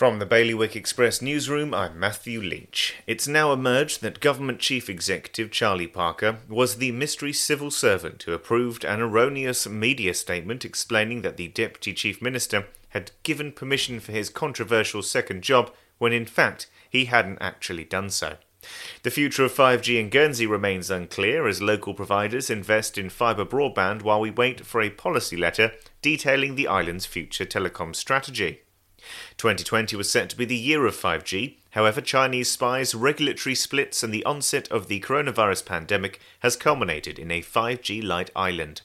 From the Bailiwick Express newsroom, I'm Matthew Leach. It's now emerged that Government Chief Executive Charlie Parker was the mystery civil servant who approved an erroneous media statement explaining that the Deputy Chief Minister had given permission for his controversial second job when in fact he hadn't actually done so. The future of 5G in Guernsey remains unclear as local providers invest in fibre broadband while we wait for a policy letter detailing the island's future telecom strategy. 2020 was set to be the year of 5G. However, Chinese spies, regulatory splits, and the onset of the coronavirus pandemic has culminated in a 5G light island.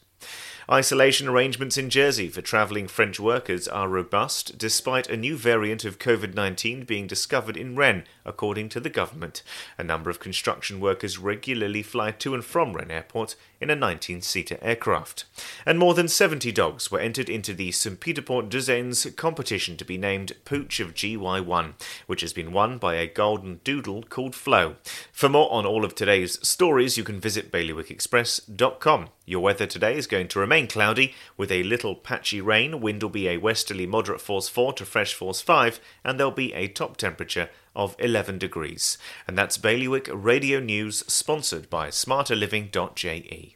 Isolation arrangements in Jersey for travelling French workers are robust, despite a new variant of COVID 19 being discovered in Rennes, according to the government. A number of construction workers regularly fly to and from Rennes Airport in a 19 seater aircraft. And more than 70 dogs were entered into the St. Peter Port Douzaine competition to be named Pooch of GY1, which has been won by a golden doodle called Flo. For more on all of today's stories, you can visit bailiwickexpress.com. Your weather today is going to remain cloudy with a little patchy rain. Wind will be a westerly moderate force 4 to fresh force 5, and there'll be a top temperature of 11 degrees. And that's Bailiwick Radio News, sponsored by smarterliving.je.